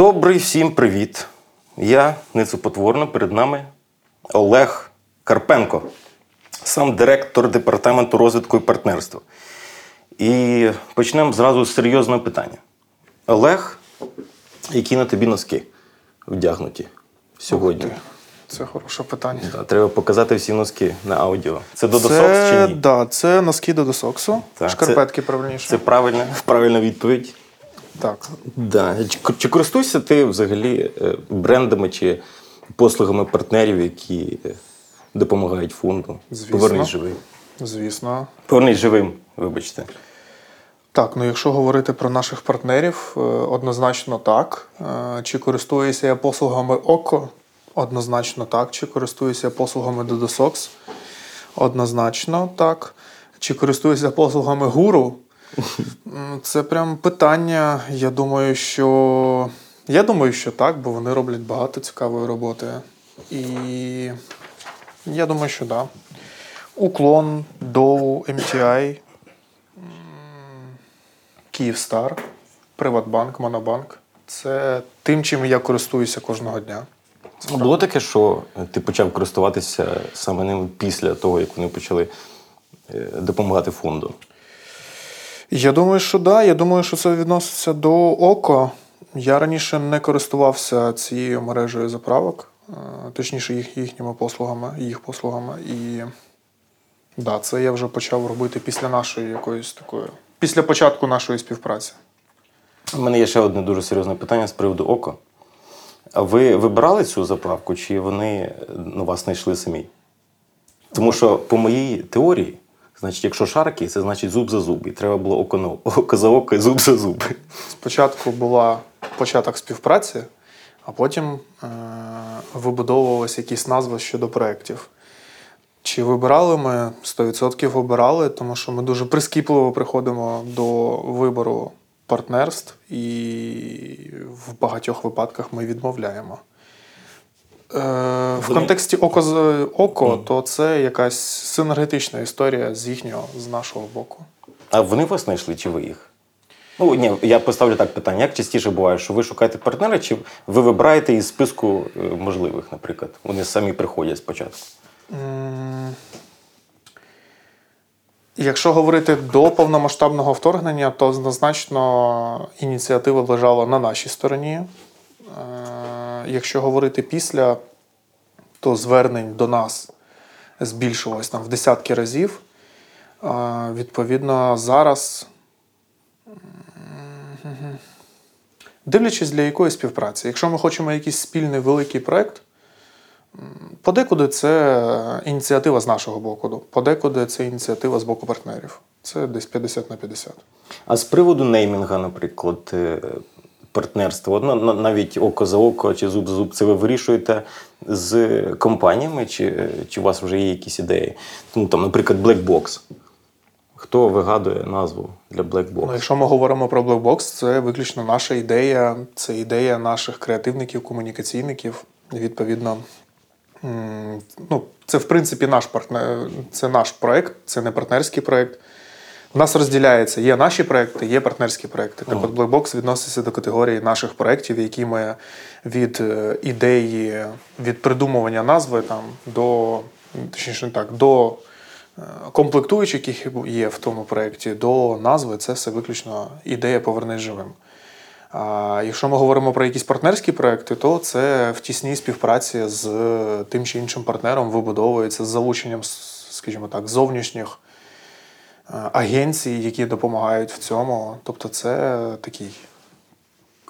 Добрий всім привіт. Я нецепотворно перед нами Олег Карпенко, сам директор департаменту розвитку і партнерства. І почнемо зразу з серйозного питання. Олег, які на тобі носки вдягнуті сьогодні? Це хороше питання. Да, треба показати всі носки на аудіо. Це до це, досокс чи ні? Да, це носки до досоксу. Так, Шкарпетки правильніше. Це правильна, правильна відповідь. Так. Да. Чи, чи користуєшся ти взагалі е, брендами чи послугами партнерів, які е, допомагають фонду? Звісно. Повернись живий. Звісно. Повернись живим, вибачте. Так, ну якщо говорити про наших партнерів, е, однозначно так. Е, Чи користуюся я послугами ОКО? Однозначно так. Чи користуюся я послугами Dodosocks? Однозначно так. Чи користуюся послугами гуру? Це прям питання. Я думаю, що. Я думаю, що так, бо вони роблять багато цікавої роботи. І я думаю, що так. Да. Уклон, Доу, MTI, Київстар, Приватбанк, Монобанк. Це тим, чим я користуюся кожного дня. Було таке, що е, ти почав користуватися саме ним після того, як вони почали е, допомагати фонду. Я думаю, що да. Я думаю, що це відноситься до ОКО. Я раніше не користувався цією мережею заправок, е, точніше, їх, їхніми послугами, їх послугами. І да, це я вже почав робити після нашої якоїсь такої, після початку нашої співпраці. У мене є ще одне дуже серйозне питання з приводу око. А ви вибирали цю заправку, чи вони е, ну, вас знайшли самі? Тому що, по моїй теорії, значить, якщо шарки, це значить зуб за зуб. І треба було око око за око і зуб за зуб. Спочатку була початок співпраці, а потім е- вибудовувалися якісь назви щодо проєктів. Чи вибирали ми 100% вибирали, тому що ми дуже прискіпливо приходимо до вибору партнерств, і в багатьох випадках ми відмовляємо. Е, в контексті око з око, то це якась синергетична історія з їхнього, з нашого боку. А вони вас знайшли, чи ви їх? Ну, ні, я поставлю так питання: як частіше буває, що ви шукаєте партнера, чи ви вибираєте із списку е, можливих, наприклад? Вони самі приходять спочатку. Якщо говорити до повномасштабного вторгнення, то однозначно ініціатива лежала на нашій стороні. Е, Якщо говорити після, то звернень до нас збільшилось там в десятки разів. Е, Відповідно, зараз, дивлячись для якої співпраці, якщо ми хочемо якийсь спільний великий проєкт, Подекуди це ініціатива з нашого боку, подекуди це ініціатива з боку партнерів. Це десь 50 на 50. А з приводу неймінга, наприклад, на- на- навіть око за око чи зуб за зуб, це ви вирішуєте з компаніями, чи, чи у вас вже є якісь ідеї? Ну, там, наприклад, Black Box. Хто вигадує назву для Black Box? Ну, якщо ми говоримо про Blackbox, це виключно наша ідея, це ідея наших креативників, комунікаційників. Відповідно, ну, це в принципі наш партнер, це наш проект, це не партнерський проект. У нас розділяється: є наші проекти, є партнерські проекти. Так от Blackbox відноситься до категорії наших проєктів, які ми від е, ідеї, від придумування назви там, до, точніше не так, до е, комплектуючих, які є в тому проєкті, до назви, це все виключно ідея повернись живим. А якщо ми говоримо про якісь партнерські проекти, то це в тісній співпраці з тим чи іншим партнером вибудовується з залученням, скажімо так, зовнішніх агенцій, які допомагають в цьому. Тобто, це такий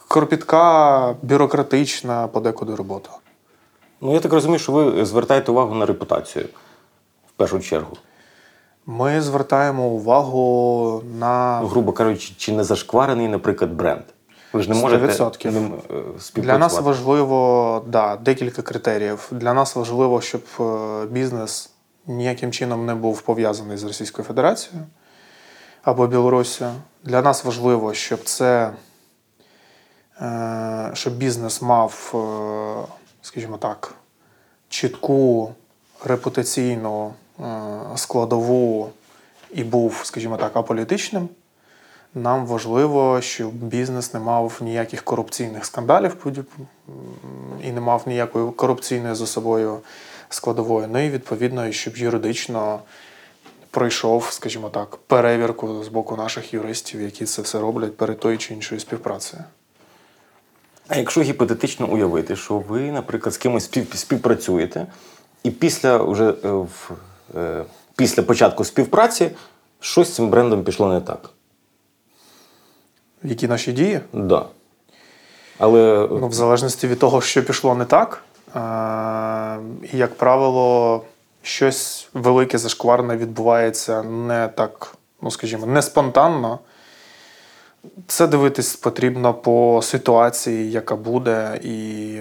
кропітка, бюрократична подекуди робота. Ну, я так розумію, що ви звертаєте увагу на репутацію в першу чергу. Ми звертаємо увагу на Грубо кажучи, чи не зашкварений, наприклад, бренд. Ви ж не можете 100%. ним е, Для нас важливо да, декілька критеріїв. Для нас важливо, щоб е, бізнес ніяким чином не був пов'язаний з Російською Федерацією або Білоруссю. Для нас важливо, щоб це е, щоб бізнес мав, е, скажімо так, чітку репутаційну е, складову і був, скажімо так, аполітичним. Нам важливо, щоб бізнес не мав ніяких корупційних скандалів і не мав ніякої корупційної за собою складової. Ну і відповідно, щоб юридично пройшов, скажімо так, перевірку з боку наших юристів, які це все роблять перед тою чи іншою співпрацею. А якщо гіпотетично уявити, що ви, наприклад, з кимось спів- співпрацюєте, і після, уже, е, в, е, після початку співпраці щось з цим брендом пішло не так. Які наші дії? Да. Але Ну, в залежності від того, що пішло не так, і, як правило, щось велике зашкварне відбувається не так, ну скажімо, не спонтанно. Це дивитись потрібно по ситуації, яка буде, і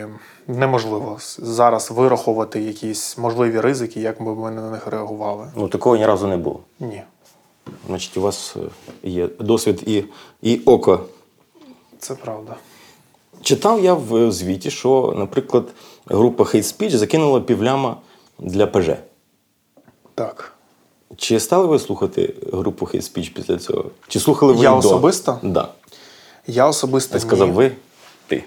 неможливо зараз вирахувати якісь можливі ризики, як би ми на них реагували. ну, такого ні разу не було. Ні, Значить, у вас е, є досвід і, і око. це правда. Читав я в е, звіті, що, наприклад, група Hate Speech закинула півляма для ПЖ. Так. Чи стали ви слухати групу Hate Speech після цього? Чи слухали ви Я до? особисто? Да. Я особисто Я сказав ні. ви, ти.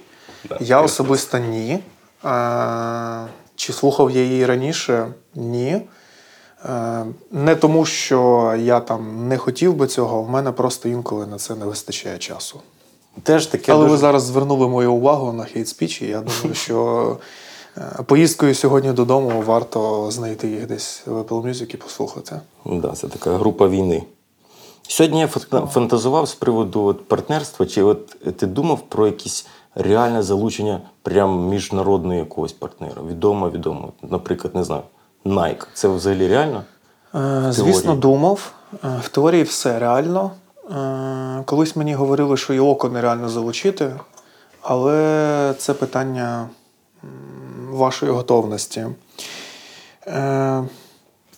Да. Я особисто ні. Е, Чи слухав я її раніше? Ні. Е, Не тому, що я там не хотів би цього, в мене просто інколи на це не вистачає часу. Теж таке Але дуже... ви зараз звернули мою увагу на хейт спіч, і я думаю, що поїздкою сьогодні додому варто знайти їх десь в Apple Music і послухати. Да, це така група війни. Сьогодні я фантазував з приводу от партнерства. Чи от ти думав про якісь реальне залучення прям міжнародного якогось партнера? Відомо, відомо. Наприклад, не знаю, Nike. Це взагалі реально? Е, Звісно, теорії. думав. Е, В теорії все реально. Е, Колись мені говорили, що і око нереально залучити, але це питання вашої готовності. Е,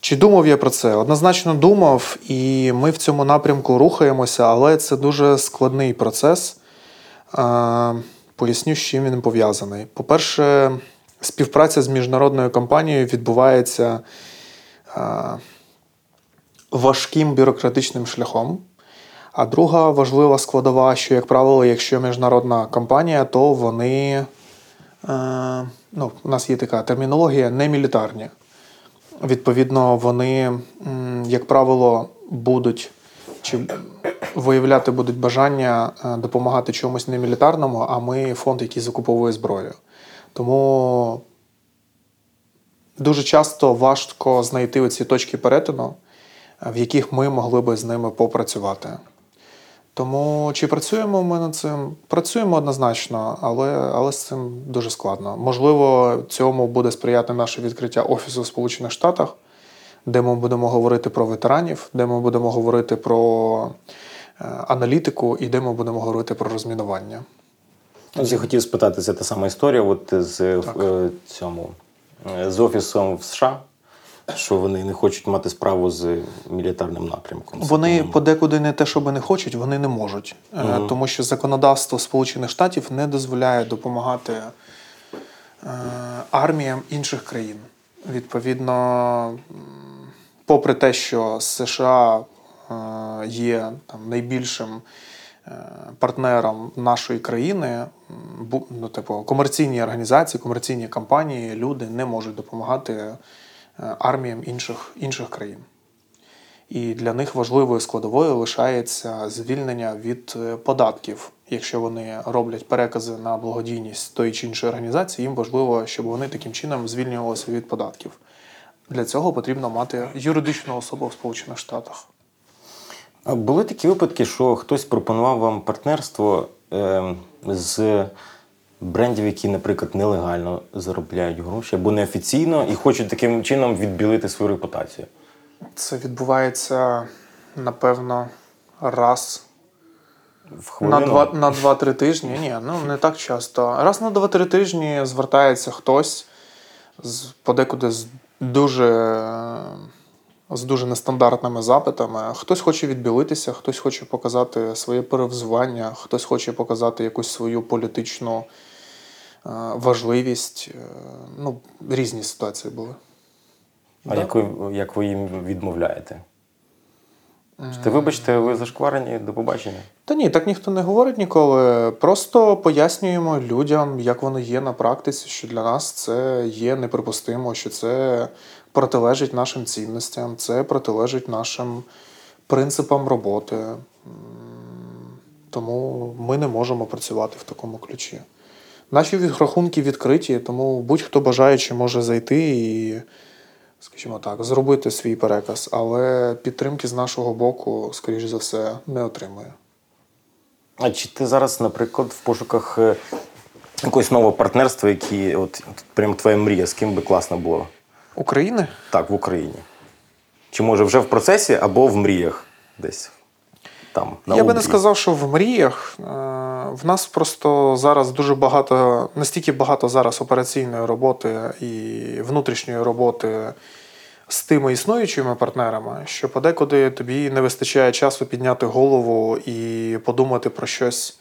Чи думав я про це? Однозначно думав, і ми в цьому напрямку рухаємося, але це дуже складний процес. Е, Поясню, з чим він пов'язаний. По-перше, співпраця з міжнародною компанією відбувається е, важким бюрократичним шляхом. А друга важлива складова, що, як правило, якщо міжнародна компанія, то вони, ну, у нас є така термінологія, не мілітарні. Відповідно, вони, як правило, будуть чи виявляти будуть бажання е, допомагати чомусь немілітарному, а ми фонд, який закуповує зброю. Тому дуже часто важко знайти оці точки перетину, е, в яких ми могли би з ними попрацювати. Тому чи працюємо ми над цим? Працюємо однозначно, але, але з цим дуже складно. Можливо, цьому буде сприяти наше відкриття офісу в Сполучених Штатах, де ми будемо говорити про ветеранів, де ми будемо говорити про е, аналітику і де ми будемо говорити про розмінування. Ось я хотів спитати, це та сама історія от з, е, цьому, е, з офісом в США, що вони не хочуть мати справу з мілітарним напрямком. Вони подекуди не те, щоб не хочуть, вони не можуть. Е, Тому що законодавство Сполучених Штатів не дозволяє допомагати е, арміям інших країн. Відповідно, попри те, що США е, є там, найбільшим партнером нашої країни, ну, типу, комерційні організації, комерційні компанії, люди не можуть допомагати арміям інших, інших країн. І для них важливою складовою лишається звільнення від е, податків. Якщо вони роблять перекази на благодійність тої чи іншої організації, їм важливо, щоб вони таким чином звільнювалися від податків. Для цього потрібно мати юридичну особу в Сполучених Штатах. Були такі випадки, що хтось пропонував вам партнерство е, з брендів, які, наприклад, нелегально заробляють гроші або неофіційно і хочуть таким чином відбілити свою репутацію. Це відбувається, напевно, раз В на два на два-три тижні. Ні, ну не так часто. Раз на два-три тижні звертається хтось з подекуди з дуже, з дуже нестандартними запитами. Хтось хоче відбілитися, хтось хоче показати своє перевзування, хтось хоче показати якусь свою політичну важливість. Е, Ну, різні ситуації були. А як ви, як ви їм відмовляєте? Ти вибачте, ви зашкварені, до побачення. Та ні, так ніхто не говорить ніколи. Просто пояснюємо людям, як воно є на практиці, що для нас це є неприпустимо, що це протилежить нашим цінностям, це протилежить нашим принципам роботи. Тому ми не можемо працювати в такому ключі. Наші відрахунки відкриті, тому будь-хто бажаючи може зайти і, скажімо так, зробити свій переказ, але підтримки з нашого боку, скоріш за все, не отримує. А чи ти зараз, наприклад, в пошуках е, якогось нового партнерства, які от, от прям твоя мрія, з ким би класно було? України? Так, в Україні. Чи може вже в процесі або в мріях десь там. На Я би не сказав, що в мріях. Е, В нас просто зараз дуже багато, настільки багато зараз операційної роботи і внутрішньої роботи з тими існуючими партнерами, що подекуди тобі не вистачає часу підняти голову і подумати про щось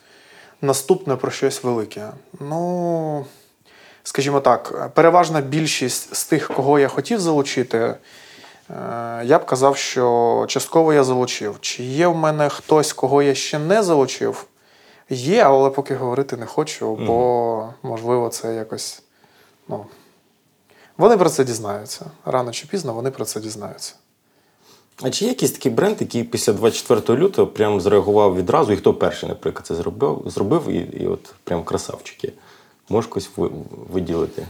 наступне, про щось велике. Ну, скажімо так, переважна більшість з тих, кого я хотів залучити, я б казав, що частково я залучив. Чи є в мене хтось, кого я ще не залучив? Є, але поки говорити не хочу, бо, можливо, це якось. Ну, вони про це дізнаються. Рано чи пізно вони про це дізнаються. А чи є якийсь такий бренд, який після 24 лютого прям зреагував відразу, і хто перший, наприклад, це зробив, зробив і, і от прям красавчики. Можеш когось виділити?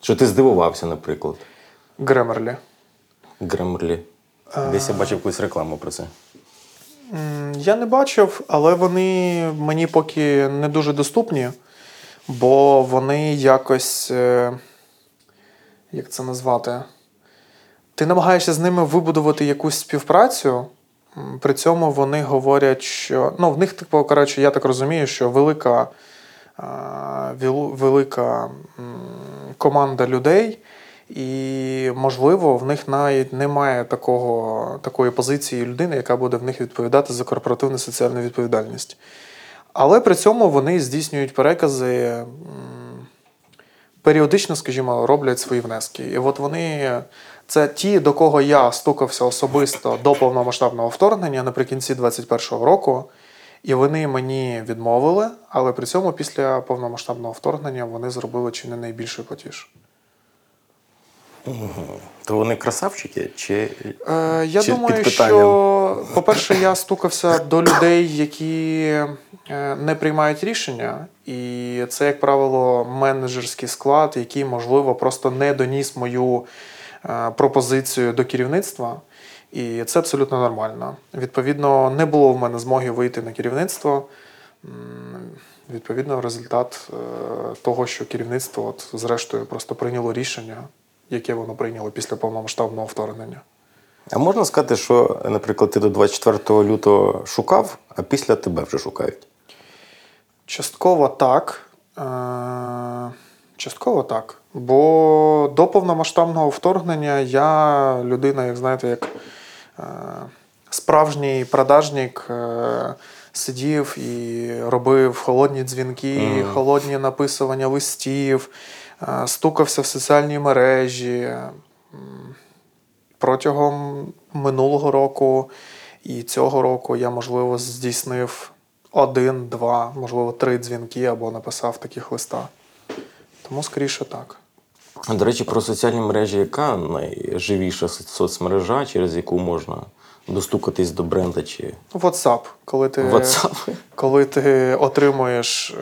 Що ти здивувався, наприклад, Гремерлі. Гремерлі. Десь я бачив якусь рекламу про це. Я не бачив, але вони мені поки не дуже доступні, бо вони якось. е, Як це назвати? Ти намагаєшся з ними вибудувати якусь співпрацю. При цьому вони говорять, що. Ну, в них, типу, коротше, я так розумію, що велика, велика команда людей, і, можливо, в них навіть немає такого, такої позиції людини, яка буде в них відповідати за корпоративну соціальну відповідальність. Але при цьому вони здійснюють перекази, періодично, скажімо, роблять свої внески. І от вони це ті, до кого я стукався особисто до повномасштабного вторгнення наприкінці 2021 року. І вони мені відмовили, але при цьому після повномасштабного вторгнення вони зробили чи не найбільший платіж. То вони красавчики? Чи... Е, я Чи думаю, під що, по-перше, я стукався до людей, які е, не приймають рішення, і це, як правило, менеджерський склад, який, можливо, просто не доніс мою е, пропозицію до керівництва. І це абсолютно нормально. Відповідно, не було в мене змоги вийти на керівництво. Відповідно, результат того, що керівництво, от, зрештою, просто прийняло рішення, яке воно прийняло після повномасштабного вторгнення. А можна сказати, що, наприклад, ти до 24 лютого шукав, а після тебе вже шукають? Частково так. Е, Частково так. Бо до повномасштабного вторгнення я людина, як знаєте, як е, справжній продажник е, сидів і робив холодні дзвінки, Мгм. холодні написування листів, стукався в соціальні мережі. Протягом минулого року і цього року я, можливо, здійснив один, два, можливо, три дзвінки або написав таких листа. Тому скоріше так. До речі, про соціальні мережі, яка найживіша соцмережа, через яку можна достукатись до бренда чи WhatsApp, коли ти, WhatsApp? коли ти отримуєш.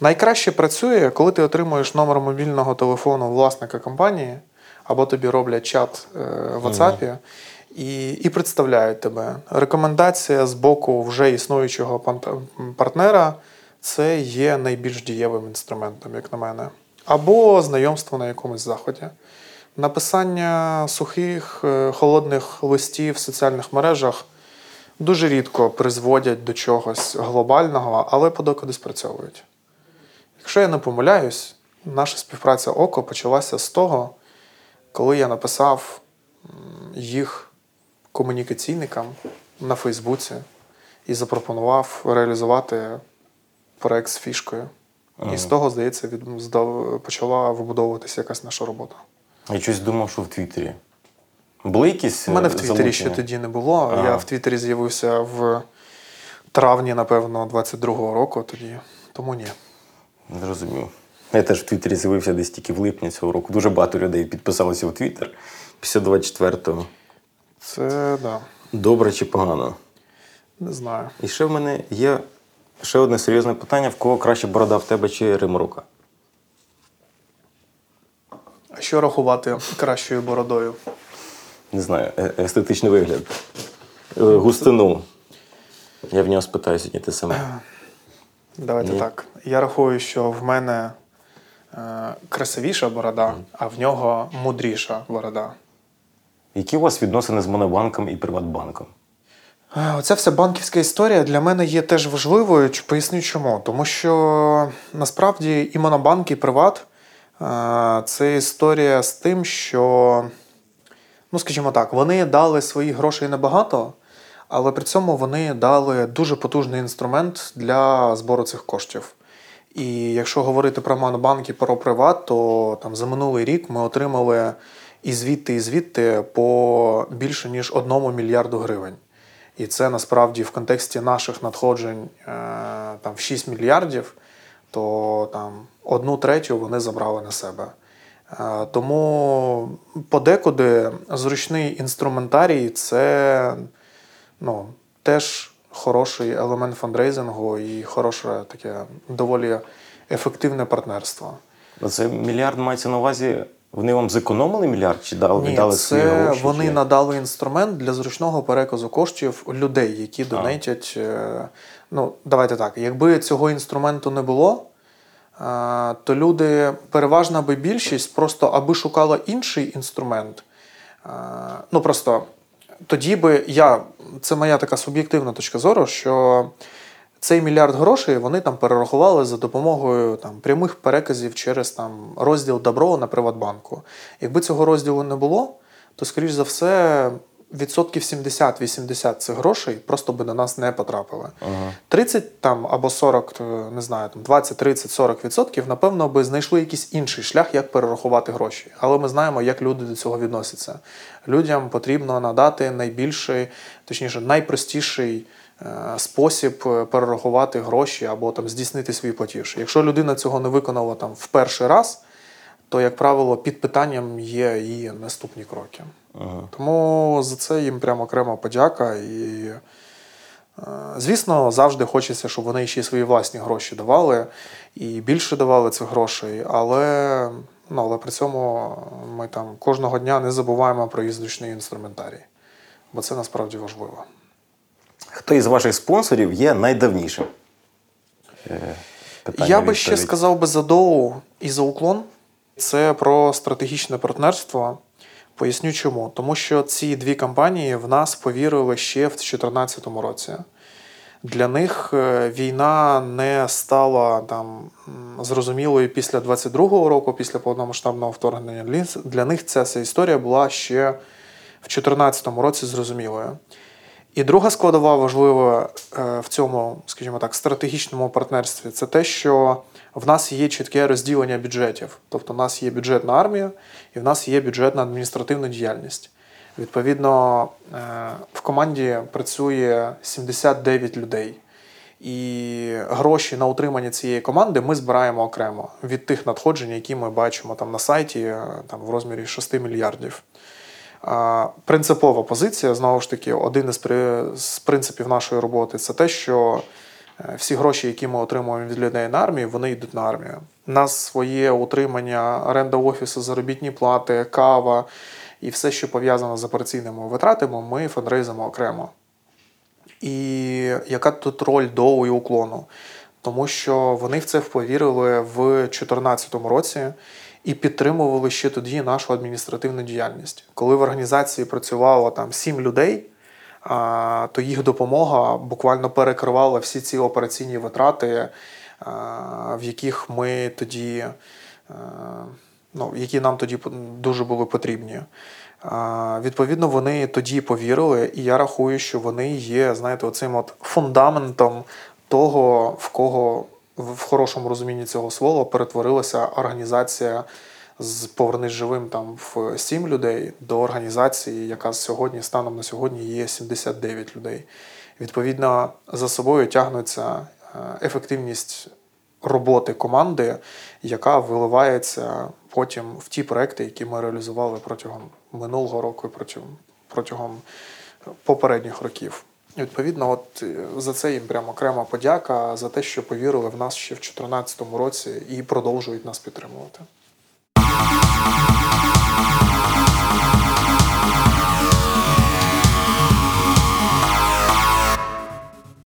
Найкраще працює, коли ти отримуєш номер мобільного телефону власника компанії, або тобі роблять чат е, в WhatsApp і, і представляють тебе. Рекомендація з боку вже існуючого партнера це є найбільш дієвим інструментом, як на мене. Або знайомство на якомусь заході. Написання сухих, е, холодних листів в соціальних мережах дуже рідко призводять до чогось глобального, але подекуди спрацьовують. Якщо я не помиляюсь, наша співпраця ОКО почалася з того, коли я написав їх комунікаційникам на Фейсбуці і запропонував реалізувати проект з фішкою. І з того, здається, від, почала вибудовуватися якась наша робота. Я щось думав, що в Твіттері. Були якісь У мене в е, Твіттері ще тоді не було. Ага. Я в Твіттері з'явився в травні, напевно, 22-го року тоді. Тому ні. Зрозумів. Я теж в Твіттері з'явився десь тільки в липні цього року. Дуже багато людей підписалося в Твіттер після 24-го. Це да. Добре чи погано? Не знаю. І ще в мене є ще одне серйозне питання: в кого краще борода в тебе чи римрука? А що рахувати кращою бородою? Не знаю, е- естетичний вигляд. Е, Густину. Я в нього спитаю сьогодні те саме. Давайте Ні. так. Я рахую, що в мене е, красивіша борода, а в нього мудріша борода. Які у вас відносини з Монобанком і Приватбанком? Е, Оця вся банківська історія для мене є теж важливою. Поясню чому. Тому що насправді і Монобанк, і Приват е, це історія з тим, що, ну скажімо так, вони дали своїх грошей небагато, але при цьому вони дали дуже потужний інструмент для збору цих коштів. І якщо говорити про Монобанк і про Приват, то там за минулий рік ми отримали і звідти, і звідти по більше ніж одному мільярду гривень. І це насправді в контексті наших надходжень е, там, в 6 мільярдів, то там одну третю вони забрали на себе. Е, Тому подекуди зручний інструментарій це ну, теж хороший елемент фандрейзингу і хороше таке доволі ефективне партнерство. Оце мільярд мається на увазі. Вони вам зекономили мільярд чи дали, Ні, віддали свої це гроші? вони чи- надали інструмент для зручного переказу коштів людей, які донатять. е, Ну, давайте так. Якби цього інструменту не було, е, то люди, переважна би більшість, просто аби шукала інший інструмент. Е, Ну просто тоді би я, це моя така суб'єктивна точка зору, що цей мільярд грошей вони там перерахували за допомогою там, прямих переказів через там, розділ Добро на Приватбанку. Якби цього розділу не було, то, скоріш за все, відсотків 70-80 цих грошей просто би до нас не потрапили. 30 там, або 40, не знаю, там, 20, 30, 40 відсотків, напевно, би знайшли якийсь інший шлях, як перерахувати гроші. Але ми знаємо, як люди до цього відносяться. Людям потрібно надати найбільший, точніше, найпростіший е, спосіб е, перерахувати гроші або там здійснити свій платіж. Якщо людина цього не виконала там в перший раз, то, як правило, під питанням є її наступні кроки. Тому за це їм прямо окрема подяка. І, е, звісно, завжди хочеться, щоб вони ще й свої власні гроші давали і більше давали цих грошей, але, ну, але при цьому ми там кожного дня не забуваємо про їх зручний інструментарій, бо це насправді важливо. Хто із ваших спонсорів є найдавнішим? Е, питання Я би ще сказав би за Доу і за уклон. Це про стратегічне партнерство. Поясню чому. Тому що ці дві компанії в нас повірили ще в 2014 році. Для них е, війна не стала там зрозумілою після 22-го року, після повномасштабного вторгнення. Для- них ця вся історія була ще в 2014 році зрозумілою. І друга складова важлива е, в цьому, скажімо так, стратегічному партнерстві це те, що в нас є чітке розділення бюджетів. Тобто, в нас є бюджетна армія і в нас є бюджетна адміністративна діяльність. Відповідно, е, в команді працює 79 людей. І гроші на утримання цієї команди ми збираємо окремо від тих надходжень, які ми бачимо там на сайті, е, там в розмірі 6 мільярдів. Принципова позиція, знову ж таки, один із принципів нашої роботи це те, що е, всі гроші, які ми отримуємо від людей на армію, вони йдуть на армію. У нас своє утримання, оренда офісу, заробітні плати, кава і все, що пов'язано з операційними витратами, ми фандрейзимо окремо. І яка тут роль доу і уклону? Тому що вони в це повірили в 2014 році і підтримували ще тоді нашу адміністративну діяльність. Коли в організації працювало там сім людей, а, то їх допомога буквально перекривала всі ці операційні витрати, в яких ми тоді, ну, які нам тоді дуже були потрібні. Відповідно, вони тоді повірили, і я рахую, що вони є, знаєте, оцим от фундаментом того, в кого в хорошому розумінні цього слова перетворилася організація з повернись живим там в 7 людей до організації, яка сьогодні, станом на сьогодні, є 79 людей. Відповідно, за собою тягнуться е, ефективність роботи команди, яка виливається потім в ті проекти, які ми реалізували протягом минулого року протягом, протягом попередніх років. Відповідно, от е, за це їм прямо окрема подяка за те, що повірили в нас ще в 2014 році і продовжують нас підтримувати.